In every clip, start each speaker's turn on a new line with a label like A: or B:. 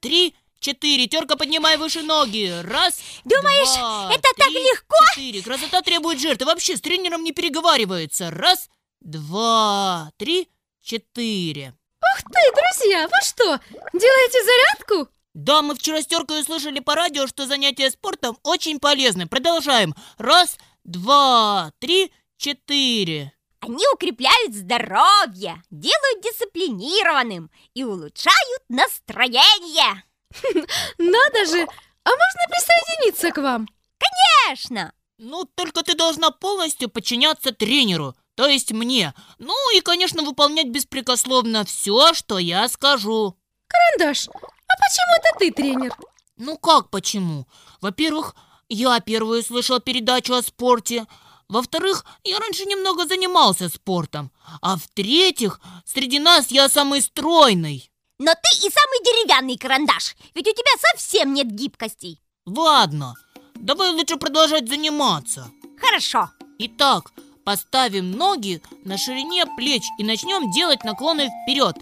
A: три, четыре. Терка, поднимай выше ноги. Раз,
B: Думаешь,
A: два,
B: это так
A: три,
B: легко?
A: Четыре. Красота требует жертвы. Вообще с тренером не переговаривается. Раз, два, три, четыре.
C: Ух ты, друзья, вы что, делаете зарядку?
A: Да, мы вчера с Теркой услышали по радио, что занятия спортом очень полезны. Продолжаем. Раз, два, три, четыре.
B: Они укрепляют здоровье, делают дисциплинированным и улучшают настроение.
C: Надо же, а можно присоединиться к вам?
B: Конечно.
A: Ну, только ты должна полностью подчиняться тренеру, то есть мне. Ну и, конечно, выполнять беспрекословно все, что я скажу.
C: Карандаш, а почему это ты тренер?
A: Ну как почему? Во-первых, я первую слышал передачу о спорте. Во-вторых, я раньше немного занимался спортом. А в-третьих, среди нас я самый стройный.
B: Но ты и самый деревянный карандаш, ведь у тебя совсем нет гибкостей.
A: Ладно, давай лучше продолжать заниматься.
B: Хорошо.
A: Итак, поставим ноги на ширине плеч и начнем делать наклоны вперед.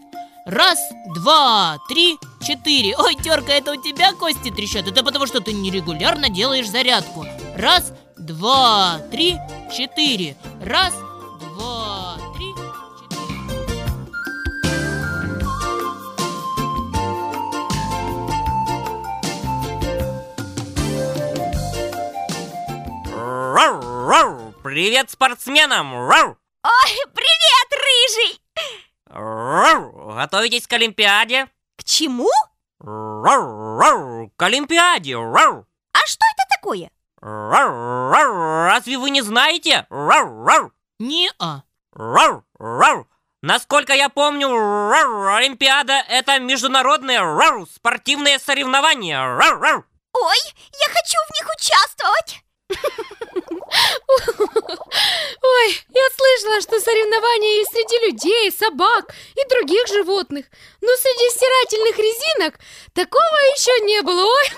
A: Раз, два, три, четыре. Ой, терка, это у тебя кости трещат. Это потому, что ты нерегулярно делаешь зарядку. Раз, два, три, четыре. Раз, два, три, четыре.
D: Рау, рау. Привет спортсменам! Рау,
B: Ой, привет, рыжий!
D: рау. Готовитесь к Олимпиаде?
B: К чему?
D: Рау, рау. К Олимпиаде! Рау,
B: А что это такое?
D: Разве вы не знаете?
A: Не-а.
D: Насколько я помню, Олимпиада – это международные спортивные соревнования.
B: Ой, я хочу в них участвовать!
C: Ой, я слышала, что соревнования есть среди людей, собак и других животных. Но среди стирательных резинок такого еще не было. Ой,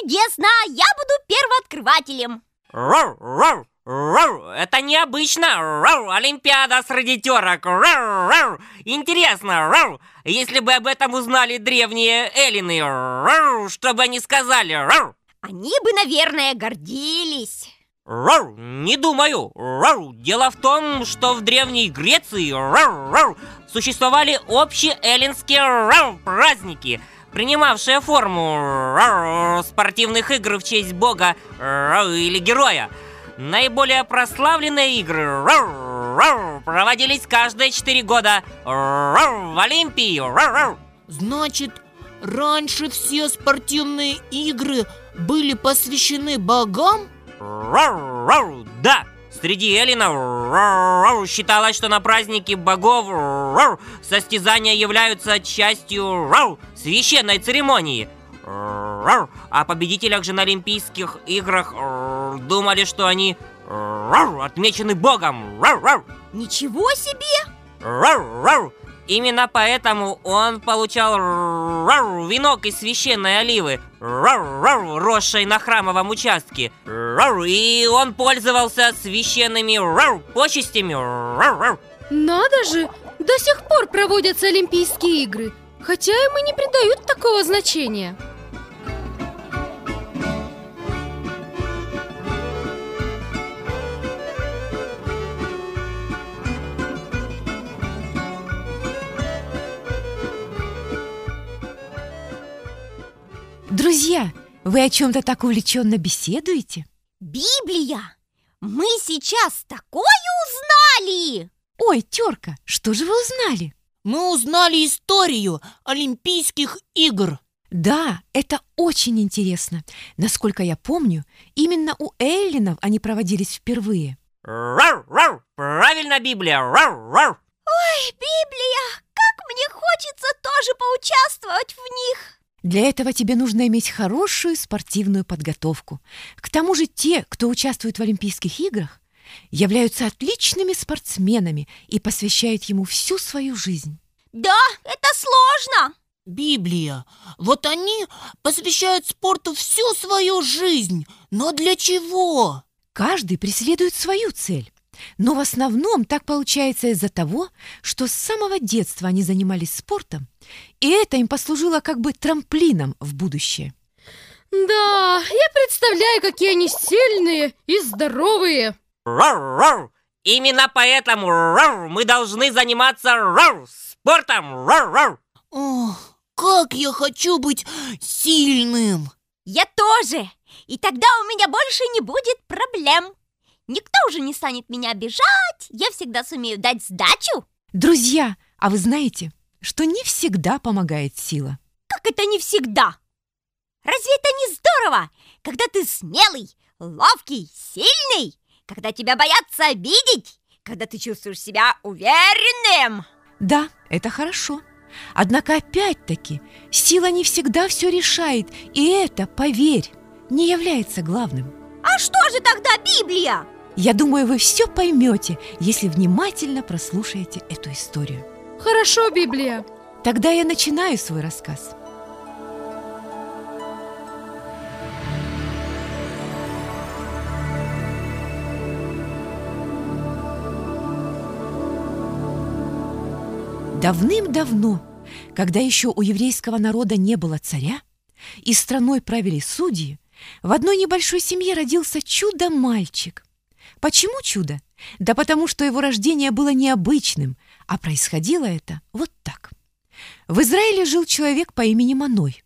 B: чудесно! Я буду первооткрывателем!
D: Рау, рау, рау. Это необычно. Рау, Олимпиада среди терок. Рау, рау. Интересно, рау. Если бы об этом узнали древние эллины, рау, что бы они сказали, рау.
B: Они бы, наверное, гордились.
D: Рау, не думаю. Рау. Дело в том, что в Древней Греции рау, рау, существовали общие эллинские рау, праздники, принимавшие форму спортивных игр в честь бога или героя. Наиболее прославленные игры проводились каждые четыре года рау, в Олимпии.
A: Значит, раньше все спортивные игры были посвящены богам?
D: Да. Среди эллинов считалось, что на празднике богов состязания являются частью священной церемонии. А победителях же на Олимпийских играх думали, что они отмечены богом.
B: Ничего себе!
D: Именно поэтому он получал венок из священной оливы, росшей на храмовом участке. И он пользовался священными почестями.
C: Надо же, до сих пор проводятся Олимпийские игры. Хотя им и не придают такого значения.
E: Друзья, вы о чем-то так увлеченно беседуете?
B: Библия! Мы сейчас такое узнали!
E: Ой, терка, что же вы узнали?
A: Мы узнали историю Олимпийских игр.
E: Да, это очень интересно. Насколько я помню, именно у Эллинов они проводились впервые.
D: Рау, рау. Правильно, Библия. Рау, рау.
B: Ой, Библия! Как мне хочется тоже поучаствовать в них!
E: Для этого тебе нужно иметь хорошую спортивную подготовку. К тому же те, кто участвует в Олимпийских играх, являются отличными спортсменами и посвящают ему всю свою жизнь.
B: Да, это сложно!
A: Библия. Вот они посвящают спорту всю свою жизнь. Но для чего?
E: Каждый преследует свою цель. Но в основном так получается из-за того, что с самого детства они занимались спортом, и это им послужило как бы трамплином в будущее.
C: Да, я представляю, какие они сильные и здоровые.
D: Рар-рар! Именно поэтому рар, мы должны заниматься рар, спортом. Рар-рар!
A: Ох, как я хочу быть сильным!
B: Я тоже! И тогда у меня больше не будет проблем. Никто уже не станет меня обижать, я всегда сумею дать сдачу.
E: Друзья, а вы знаете, что не всегда помогает сила?
B: Как это не всегда? Разве это не здорово, когда ты смелый, ловкий, сильный? Когда тебя боятся обидеть? Когда ты чувствуешь себя уверенным?
E: Да, это хорошо. Однако опять-таки сила не всегда все решает, и это, поверь, не является главным.
B: А что же тогда Библия?
E: Я думаю, вы все поймете, если внимательно прослушаете эту историю.
C: Хорошо, Библия.
E: Тогда я начинаю свой рассказ. Давным-давно, когда еще у еврейского народа не было царя, и страной правили судьи, в одной небольшой семье родился чудо-мальчик. Почему чудо? Да потому что его рождение было необычным, а происходило это вот так. В Израиле жил человек по имени Маной.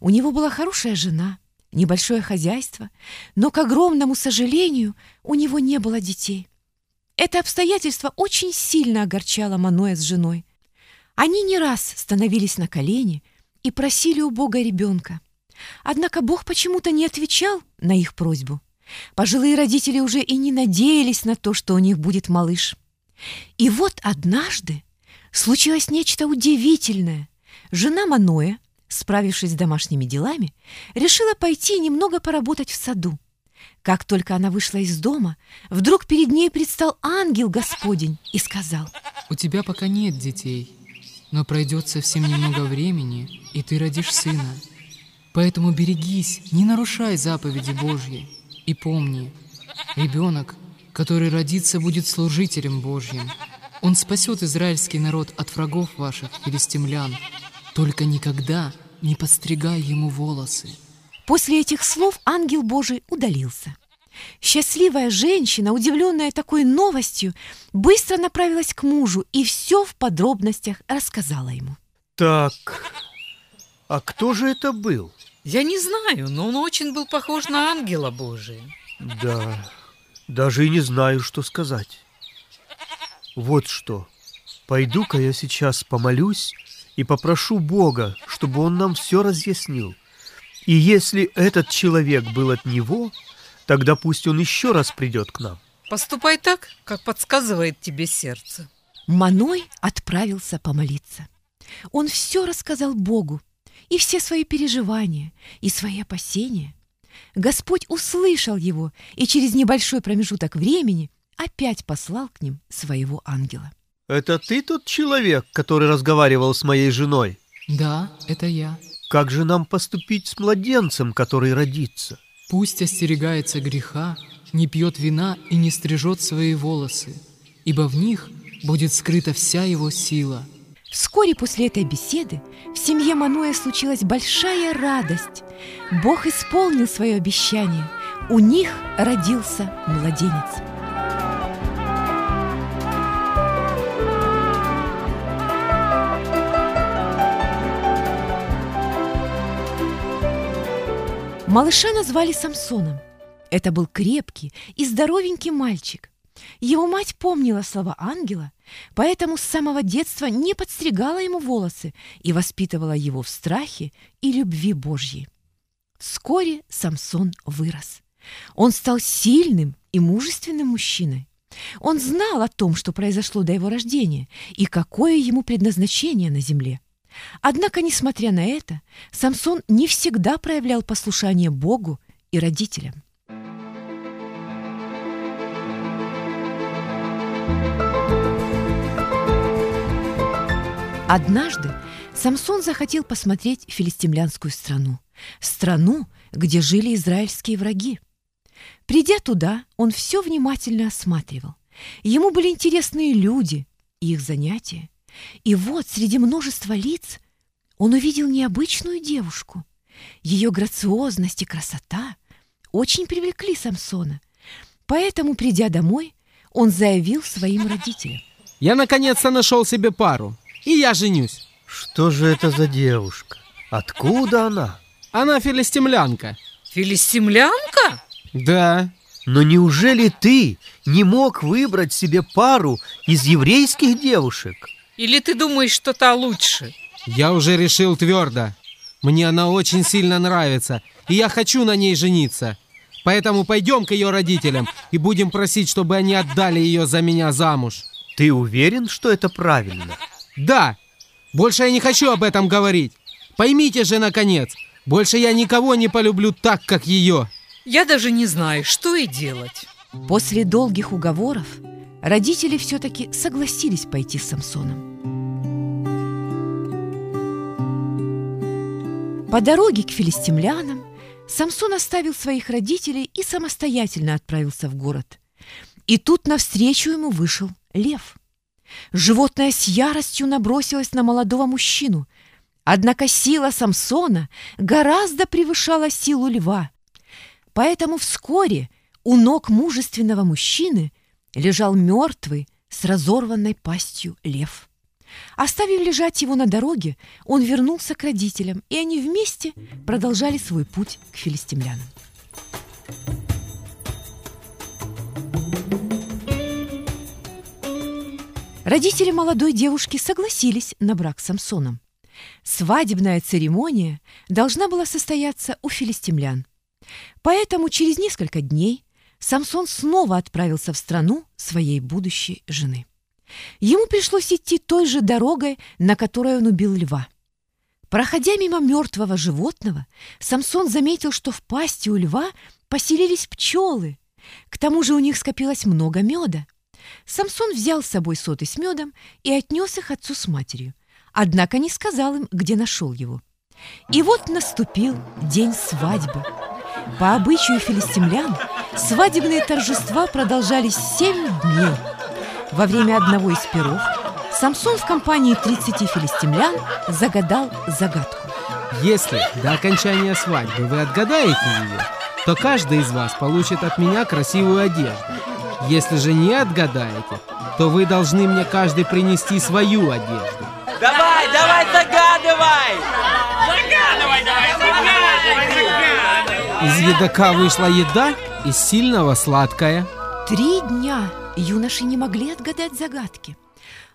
E: У него была хорошая жена, небольшое хозяйство, но, к огромному сожалению, у него не было детей. Это обстоятельство очень сильно огорчало Маноя с женой. Они не раз становились на колени и просили у Бога ребенка. Однако Бог почему-то не отвечал на их просьбу. Пожилые родители уже и не надеялись на то, что у них будет малыш. И вот однажды случилось нечто удивительное. Жена Маноя, справившись с домашними делами, решила пойти немного поработать в саду. Как только она вышла из дома, вдруг перед ней предстал ангел Господень и сказал,
F: У тебя пока нет детей, но пройдет совсем немного времени, и ты родишь сына. Поэтому берегись, не нарушай заповеди Божьи. И помни, ребенок, который родится, будет служителем Божьим. Он спасет израильский народ от врагов ваших, филистимлян. Только никогда не подстригай ему волосы.
E: После этих слов ангел Божий удалился. Счастливая женщина, удивленная такой новостью, быстро направилась к мужу и все в подробностях рассказала ему.
G: Так, а кто же это был?
H: Я не знаю, но он очень был похож на ангела Божия.
G: Да, даже и не знаю, что сказать. Вот что, пойду-ка я сейчас помолюсь и попрошу Бога, чтобы Он нам все разъяснил. И если этот человек был от Него, тогда пусть Он еще раз придет к нам.
H: Поступай так, как подсказывает тебе сердце.
E: Маной отправился помолиться. Он все рассказал Богу, и все свои переживания, и свои опасения. Господь услышал его и через небольшой промежуток времени опять послал к ним своего ангела.
G: Это ты тот человек, который разговаривал с моей женой?
F: Да, это я.
G: Как же нам поступить с младенцем, который родится?
F: Пусть остерегается греха, не пьет вина и не стрижет свои волосы, ибо в них будет скрыта вся его сила.
E: Вскоре после этой беседы в семье Мануя случилась большая радость. Бог исполнил свое обещание. У них родился младенец. Малыша назвали Самсоном. Это был крепкий и здоровенький мальчик. Его мать помнила слова ангела, поэтому с самого детства не подстригала ему волосы и воспитывала его в страхе и любви Божьей. Вскоре Самсон вырос. Он стал сильным и мужественным мужчиной. Он знал о том, что произошло до его рождения и какое ему предназначение на земле. Однако, несмотря на это, Самсон не всегда проявлял послушание Богу и родителям. Однажды Самсон захотел посмотреть филистимлянскую страну, страну, где жили израильские враги. Придя туда, он все внимательно осматривал, Ему были интересны и люди, и их занятия. И вот среди множества лиц он увидел необычную девушку. Ее грациозность и красота очень привлекли Самсона. Поэтому, придя домой, он заявил своим родителям.
I: Я наконец-то нашел себе пару, и я женюсь.
G: Что же это за девушка? Откуда она?
I: Она филистимлянка.
H: Филистимлянка?
I: Да.
G: Но неужели ты не мог выбрать себе пару из еврейских девушек?
H: Или ты думаешь, что та лучше?
I: Я уже решил твердо. Мне она очень сильно нравится, и я хочу на ней жениться. Поэтому пойдем к ее родителям и будем просить, чтобы они отдали ее за меня замуж.
G: Ты уверен, что это правильно?
I: Да. Больше я не хочу об этом говорить. Поймите же, наконец, больше я никого не полюблю так, как ее.
H: Я даже не знаю, что и делать.
E: После долгих уговоров родители все-таки согласились пойти с Самсоном. По дороге к филистимлянам Самсон оставил своих родителей и самостоятельно отправился в город. И тут навстречу ему вышел лев. Животное с яростью набросилось на молодого мужчину. Однако сила Самсона гораздо превышала силу льва. Поэтому вскоре у ног мужественного мужчины лежал мертвый с разорванной пастью лев. Оставив лежать его на дороге, он вернулся к родителям, и они вместе продолжали свой путь к филистимлянам. Родители молодой девушки согласились на брак с Самсоном. Свадебная церемония должна была состояться у филистимлян. Поэтому через несколько дней Самсон снова отправился в страну своей будущей жены. Ему пришлось идти той же дорогой, на которой он убил льва. Проходя мимо мертвого животного, Самсон заметил, что в пасти у льва поселились пчелы. К тому же у них скопилось много меда. Самсон взял с собой соты с медом и отнес их отцу с матерью, однако не сказал им, где нашел его. И вот наступил день свадьбы. По обычаю филистимлян свадебные торжества продолжались семь дней – во время одного из перов Самсон в компании 30 филистимлян загадал загадку.
I: Если до окончания свадьбы вы отгадаете ее, то каждый из вас получит от меня красивую одежду. Если же не отгадаете, то вы должны мне каждый принести свою одежду.
J: Давай, давай, загадывай!
D: Загадывай, давай, загадывай,
I: Из едока вышла еда, из сильного сладкая.
E: Три дня юноши не могли отгадать загадки.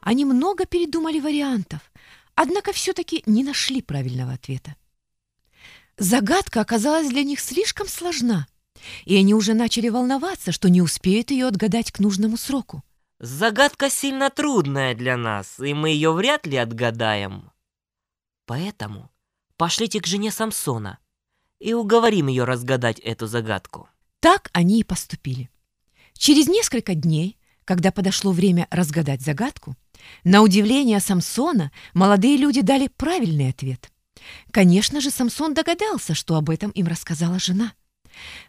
E: Они много передумали вариантов, однако все-таки не нашли правильного ответа. Загадка оказалась для них слишком сложна, и они уже начали волноваться, что не успеют ее отгадать к нужному сроку.
D: Загадка сильно трудная для нас, и мы ее вряд ли отгадаем. Поэтому пошлите к жене Самсона и уговорим ее разгадать эту загадку.
E: Так они и поступили. Через несколько дней, когда подошло время разгадать загадку, на удивление Самсона молодые люди дали правильный ответ. Конечно же, Самсон догадался, что об этом им рассказала жена.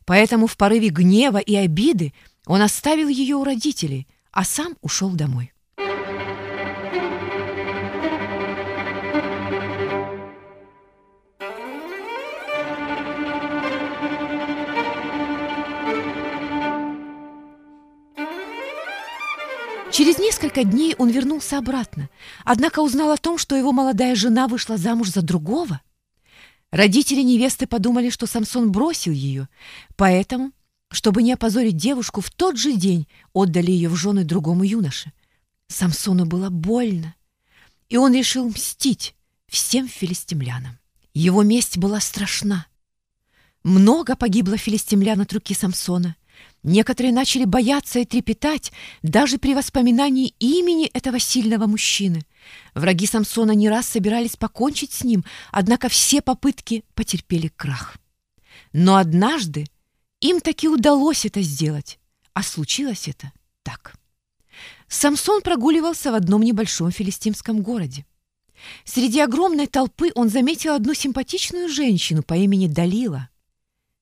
E: Поэтому в порыве гнева и обиды он оставил ее у родителей, а сам ушел домой. Через несколько дней он вернулся обратно, однако узнал о том, что его молодая жена вышла замуж за другого. Родители невесты подумали, что Самсон бросил ее, поэтому, чтобы не опозорить девушку, в тот же день отдали ее в жены другому юноше. Самсону было больно, и он решил мстить всем филистимлянам. Его месть была страшна. Много погибло филистимлян от руки Самсона. Некоторые начали бояться и трепетать даже при воспоминании имени этого сильного мужчины. Враги Самсона не раз собирались покончить с ним, однако все попытки потерпели крах. Но однажды им таки удалось это сделать, а случилось это так. Самсон прогуливался в одном небольшом филистимском городе. Среди огромной толпы он заметил одну симпатичную женщину по имени Далила.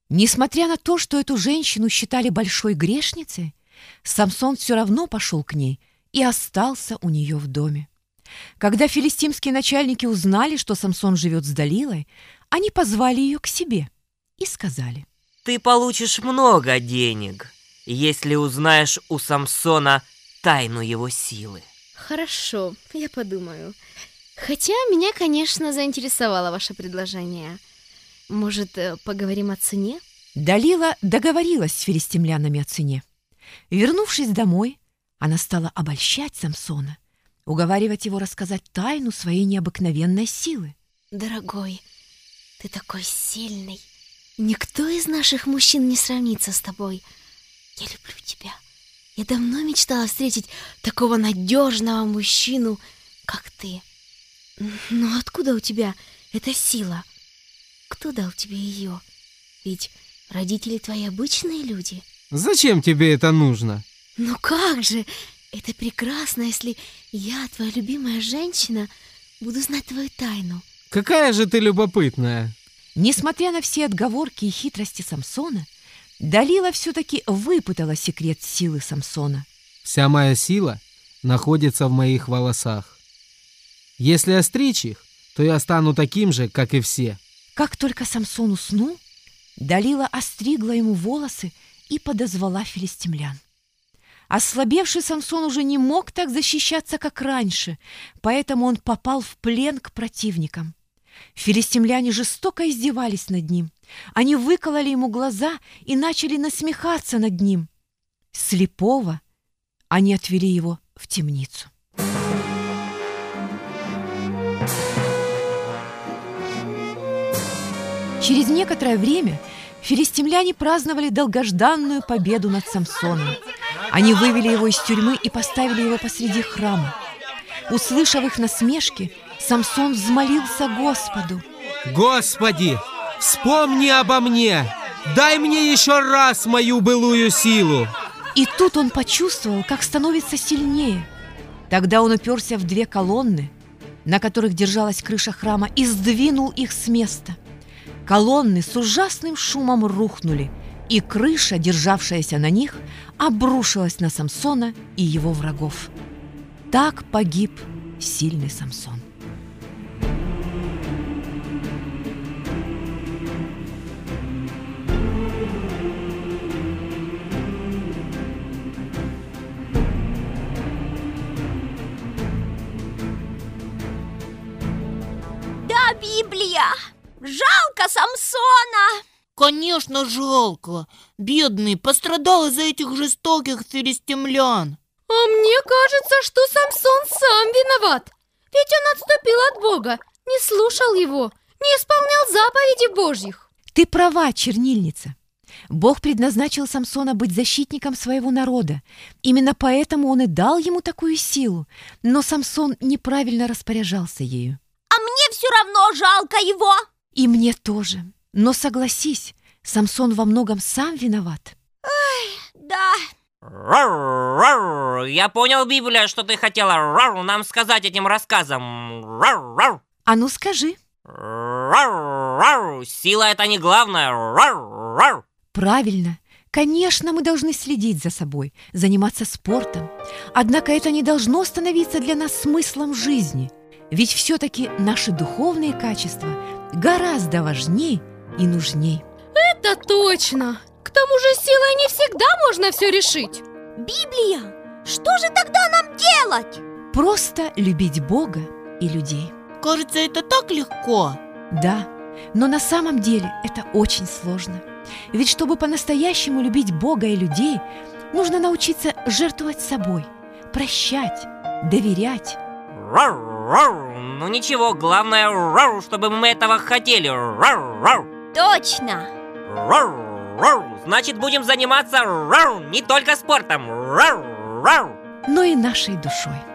E: Несмотря на то, что эту женщину считали большой грешницей, Самсон все равно пошел к ней и остался у нее в доме. Когда филистимские начальники узнали, что Самсон живет с Далилой, они позвали ее к себе и сказали.
J: Ты получишь много денег, если узнаешь у Самсона тайну его силы.
C: Хорошо, я подумаю. Хотя меня, конечно, заинтересовало ваше предложение. Может, э, поговорим о цене?
E: Далила договорилась с филистимлянами о цене. Вернувшись домой, она стала обольщать Самсона, уговаривать его рассказать тайну своей необыкновенной силы.
C: Дорогой, ты такой сильный. Никто из наших мужчин не сравнится с тобой. Я люблю тебя. Я давно мечтала встретить такого надежного мужчину, как ты. Но откуда у тебя эта сила? Кто дал тебе ее? Ведь родители твои обычные люди.
I: Зачем тебе это нужно?
C: Ну как же? Это прекрасно, если я, твоя любимая женщина, буду знать твою тайну.
I: Какая же ты любопытная.
E: Несмотря на все отговорки и хитрости Самсона, Далила все-таки выпытала секрет силы Самсона.
I: Вся моя сила находится в моих волосах. Если остричь их, то я стану таким же, как и все.
E: Как только Самсон уснул, Далила остригла ему волосы и подозвала филистимлян. Ослабевший Самсон уже не мог так защищаться, как раньше, поэтому он попал в плен к противникам. Филистимляне жестоко издевались над ним. Они выкололи ему глаза и начали насмехаться над ним. Слепого они отвели его в темницу. Через некоторое время филистимляне праздновали долгожданную победу над Самсоном. Они вывели его из тюрьмы и поставили его посреди храма. Услышав их насмешки, Самсон взмолился Господу.
I: Господи, вспомни обо мне! Дай мне еще раз мою былую силу!
E: И тут он почувствовал, как становится сильнее. Тогда он уперся в две колонны, на которых держалась крыша храма, и сдвинул их с места. Колонны с ужасным шумом рухнули, и крыша, державшаяся на них, обрушилась на Самсона и его врагов. Так погиб сильный Самсон.
B: Да, Библия! Жалко Самсона!
A: Конечно, жалко. Бедный, пострадал из-за этих жестоких филистимлян.
C: А мне кажется, что Самсон сам виноват. Ведь он отступил от Бога, не слушал его, не исполнял заповеди Божьих.
E: Ты права, чернильница. Бог предназначил Самсона быть защитником своего народа. Именно поэтому он и дал ему такую силу. Но Самсон неправильно распоряжался ею.
B: А мне все равно жалко его.
E: И мне тоже. Но согласись, Самсон во многом сам виноват.
B: Да,
D: Рар, рар. Я понял, Библия, что ты хотела нам сказать этим рассказом.
E: А ну скажи.
D: Сила это не главное.
E: Правильно. Конечно, мы должны следить за собой, заниматься спортом. Однако это не должно становиться для нас смыслом жизни. Ведь все-таки наши духовные качества гораздо важней и нужней.
C: Это точно. К тому же силой не всегда можно все решить.
B: Библия! Что же тогда нам делать?
E: Просто любить Бога и людей.
A: Кажется, это так легко.
E: Да, но на самом деле это очень сложно. Ведь чтобы по-настоящему любить Бога и людей, нужно научиться жертвовать собой, прощать, доверять.
D: Рар, рар. Ну ничего, главное, рар, чтобы мы этого хотели. Рар, рар.
B: Точно!
D: Рар, рар. Значит, будем заниматься рар, не только спортом. Рар, рар.
E: но и нашей душой.